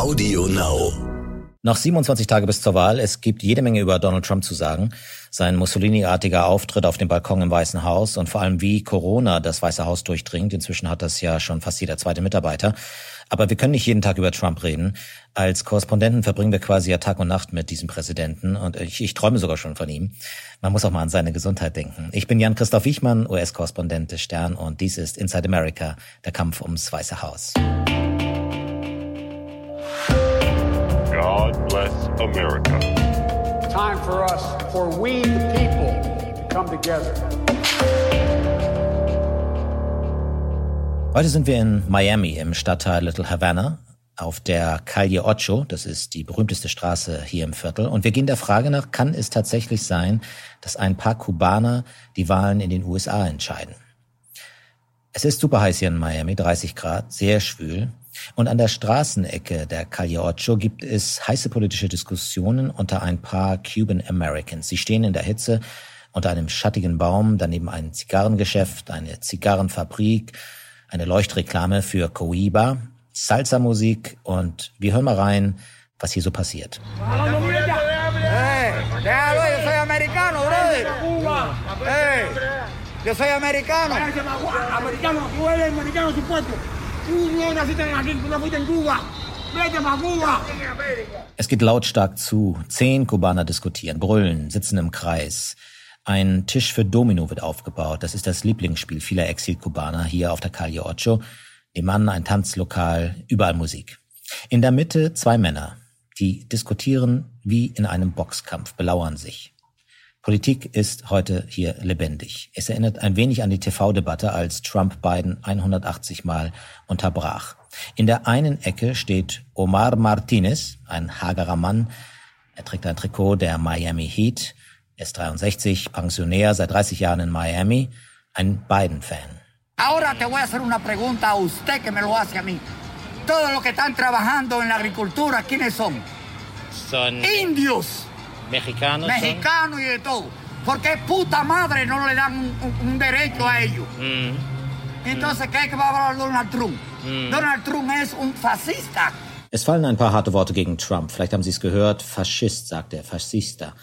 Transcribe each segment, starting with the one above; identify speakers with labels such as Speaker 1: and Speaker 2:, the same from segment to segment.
Speaker 1: Audio Now.
Speaker 2: Noch 27 Tage bis zur Wahl. Es gibt jede Menge über Donald Trump zu sagen. Sein Mussolini-artiger Auftritt auf dem Balkon im Weißen Haus und vor allem wie Corona das Weiße Haus durchdringt. Inzwischen hat das ja schon fast jeder zweite Mitarbeiter. Aber wir können nicht jeden Tag über Trump reden. Als Korrespondenten verbringen wir quasi ja Tag und Nacht mit diesem Präsidenten und ich, ich träume sogar schon von ihm. Man muss auch mal an seine Gesundheit denken. Ich bin Jan-Christoph Wichmann, US-Korrespondent des Stern und dies ist Inside America, der Kampf ums Weiße Haus.
Speaker 3: God bless America.
Speaker 4: Time for us, for we the people, to come together.
Speaker 2: Heute sind wir in Miami im Stadtteil Little Havana auf der Calle Ocho, das ist die berühmteste Straße hier im Viertel. Und wir gehen der Frage nach, kann es tatsächlich sein, dass ein paar Kubaner die Wahlen in den USA entscheiden? Es ist super heiß hier in Miami, 30 Grad, sehr schwül. Und an der Straßenecke der Calle Ocho gibt es heiße politische Diskussionen unter ein paar Cuban Americans. Sie stehen in der Hitze unter einem schattigen Baum, daneben ein Zigarrengeschäft, eine Zigarrenfabrik, eine Leuchtreklame für Coiba, Salsa-Musik und wir hören mal rein, was hier so passiert.
Speaker 5: Hey,
Speaker 2: Es geht lautstark zu. Zehn Kubaner diskutieren, brüllen, sitzen im Kreis. Ein Tisch für Domino wird aufgebaut. Das ist das Lieblingsspiel vieler Exil-Kubaner hier auf der Calle Ocho. Nebenan ein Tanzlokal, überall Musik. In der Mitte zwei Männer, die diskutieren wie in einem Boxkampf, belauern sich. Politik ist heute hier lebendig. Es erinnert ein wenig an die TV-Debatte, als Trump Biden 180 Mal unterbrach. In der einen Ecke steht Omar Martinez, ein hagerer Mann. Er trägt ein Trikot der Miami Heat, er ist 63, Pensionär, seit 30 Jahren in Miami, ein Biden-Fan.
Speaker 5: Ahora te voy a hacer una pregunta a usted que me lo hace a mí. Todos los que están trabajando en la agricultura, ¿quiénes son?
Speaker 6: Son
Speaker 5: Indios,
Speaker 6: mexicanos. son-
Speaker 5: mexicanos y de todo. ¿Por qué puta madre no le dan un, un- derecho a ellos?
Speaker 6: Mm,
Speaker 5: Entonces, ¿qué es que va a hablar Donald Trump? Donald Trump es un fascista.
Speaker 2: Es fallen ein paar harte Worte gegen Trump. Vielleicht haben Sie es gehört. Faschist, sagt er, Faschista.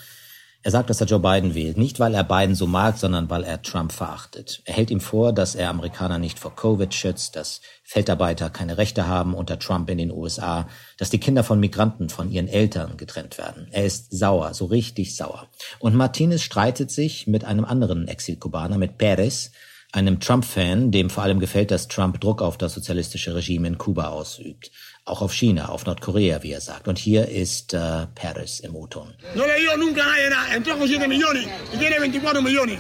Speaker 2: Er sagt, dass er Joe Biden wählt. Nicht, weil er Biden so mag, sondern weil er Trump verachtet. Er hält ihm vor, dass er Amerikaner nicht vor Covid schützt, dass Feldarbeiter keine Rechte haben unter Trump in den USA, dass die Kinder von Migranten von ihren Eltern getrennt werden. Er ist sauer, so richtig sauer. Und Martinez streitet sich mit einem anderen Exilkubaner, mit Perez, einem Trump-Fan, dem vor allem gefällt, dass Trump Druck auf das sozialistische Regime in Kuba ausübt. Auch auf China, auf Nordkorea, wie er sagt. Und hier ist äh, Paris im O-Ton.
Speaker 7: No le dio nunca a nadie nada. Entró con 7 millones y tiene 24 millones.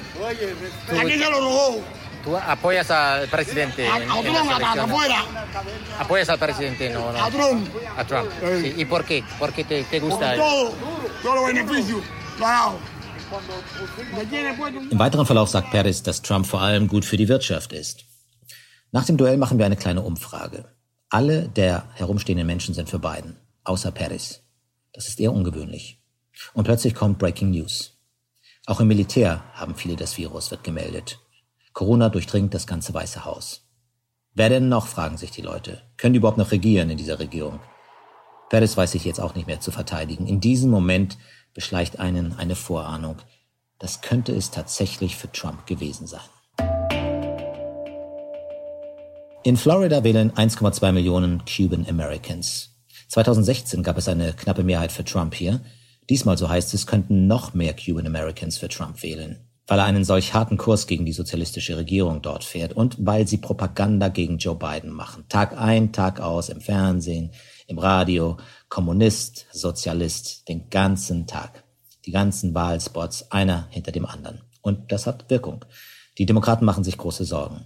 Speaker 7: Aquí se lo robó.
Speaker 6: ¿Tú apoyas al presidente?
Speaker 7: A, a Trump,
Speaker 6: elecciones?
Speaker 7: afuera.
Speaker 6: ¿Apoyas al presidente? No, no.
Speaker 7: A Trump.
Speaker 6: A Trump.
Speaker 7: Sí.
Speaker 6: ¿Y por qué? ¿Por qué te, te gusta? él?
Speaker 7: todo. Todos los beneficios. Ganado.
Speaker 2: Im weiteren Verlauf sagt Perez, dass Trump vor allem gut für die Wirtschaft ist. Nach dem Duell machen wir eine kleine Umfrage. Alle der herumstehenden Menschen sind für Biden, außer Perez. Das ist eher ungewöhnlich. Und plötzlich kommt Breaking News. Auch im Militär haben viele das Virus, wird gemeldet. Corona durchdringt das ganze Weiße Haus. Wer denn noch, fragen sich die Leute. Können die überhaupt noch regieren in dieser Regierung? Perez weiß sich jetzt auch nicht mehr zu verteidigen. In diesem Moment beschleicht einen eine Vorahnung. Das könnte es tatsächlich für Trump gewesen sein. In Florida wählen 1,2 Millionen Cuban Americans. 2016 gab es eine knappe Mehrheit für Trump hier. Diesmal, so heißt es, könnten noch mehr Cuban Americans für Trump wählen, weil er einen solch harten Kurs gegen die sozialistische Regierung dort fährt und weil sie Propaganda gegen Joe Biden machen. Tag ein, Tag aus im Fernsehen, im Radio, Kommunist, Sozialist, den ganzen Tag. Die ganzen Wahlspots, einer hinter dem anderen. Und das hat Wirkung. Die Demokraten machen sich große Sorgen.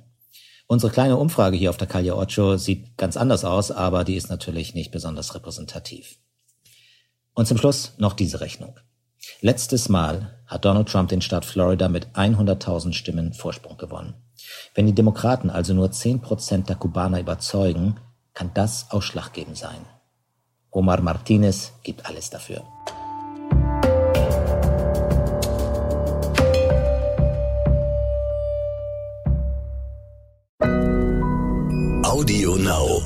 Speaker 2: Unsere kleine Umfrage hier auf der Calle Ocho sieht ganz anders aus, aber die ist natürlich nicht besonders repräsentativ. Und zum Schluss noch diese Rechnung. Letztes Mal hat Donald Trump den Staat Florida mit 100.000 Stimmen Vorsprung gewonnen. Wenn die Demokraten also nur 10% der Kubaner überzeugen, kann das ausschlaggebend sein. Omar Martinez gibt alles dafür.
Speaker 1: Audio Now.